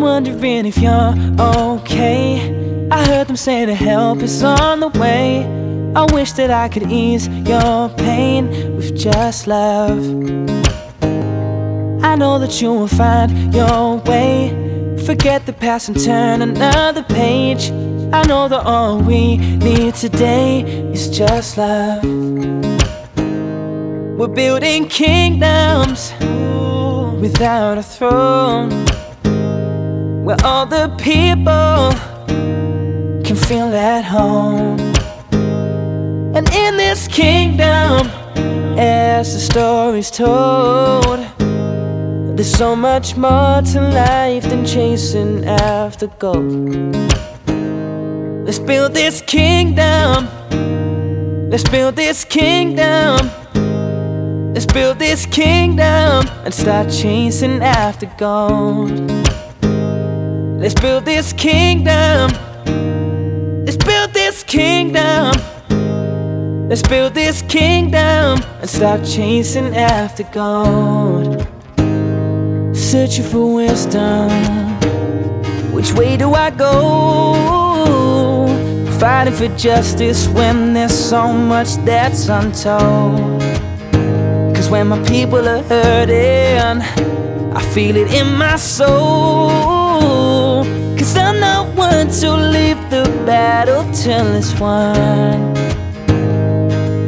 wondering if you're okay. I heard them say the help is on the way. I wish that I could ease your pain with just love. I know that you will find your way. Forget the past and turn another page. I know that all we need today is just love. We're building kingdoms without a throne, where all the people can feel at home. And in this kingdom, as the story's told, there's so much more to life than chasing after gold. Let's build this kingdom. Let's build this kingdom. Let's build this kingdom and start chasing after gold. Let's build this kingdom. Let's build this kingdom. Let's build this kingdom and start chasing after gold. Searching for wisdom. Which way do I go? Fighting for justice when there's so much that's untold. Cause when my people are hurting, I feel it in my soul. Cause I'm not one to leave the battle till it's won.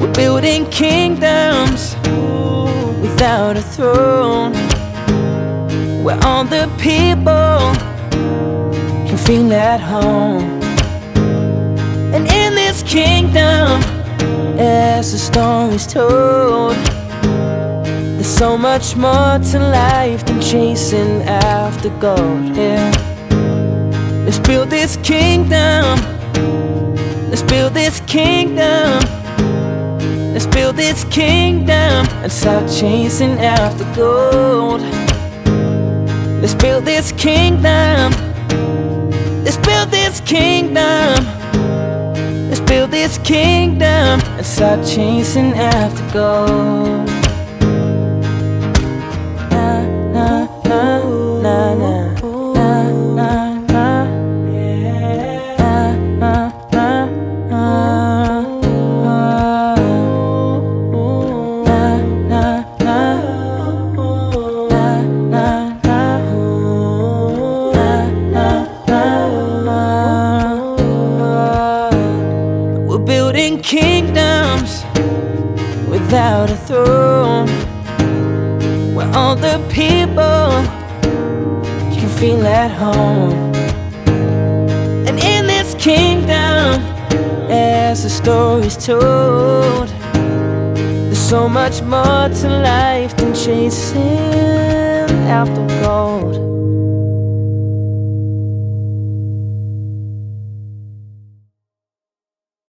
We're building kingdoms without a throne. Where all the people can feel at home. And in this kingdom, as the story's told, there's so much more to life than chasing after gold. Yeah. Let's build this kingdom. Let's build this kingdom. Let's build this kingdom and stop chasing after gold. Let's build this kingdom. Let's build this kingdom. Let's build this kingdom and stop chasing after gold. Building kingdoms without a throne, where all the people can feel at home. And in this kingdom, as the story's told, there's so much more to life than chasing after gold.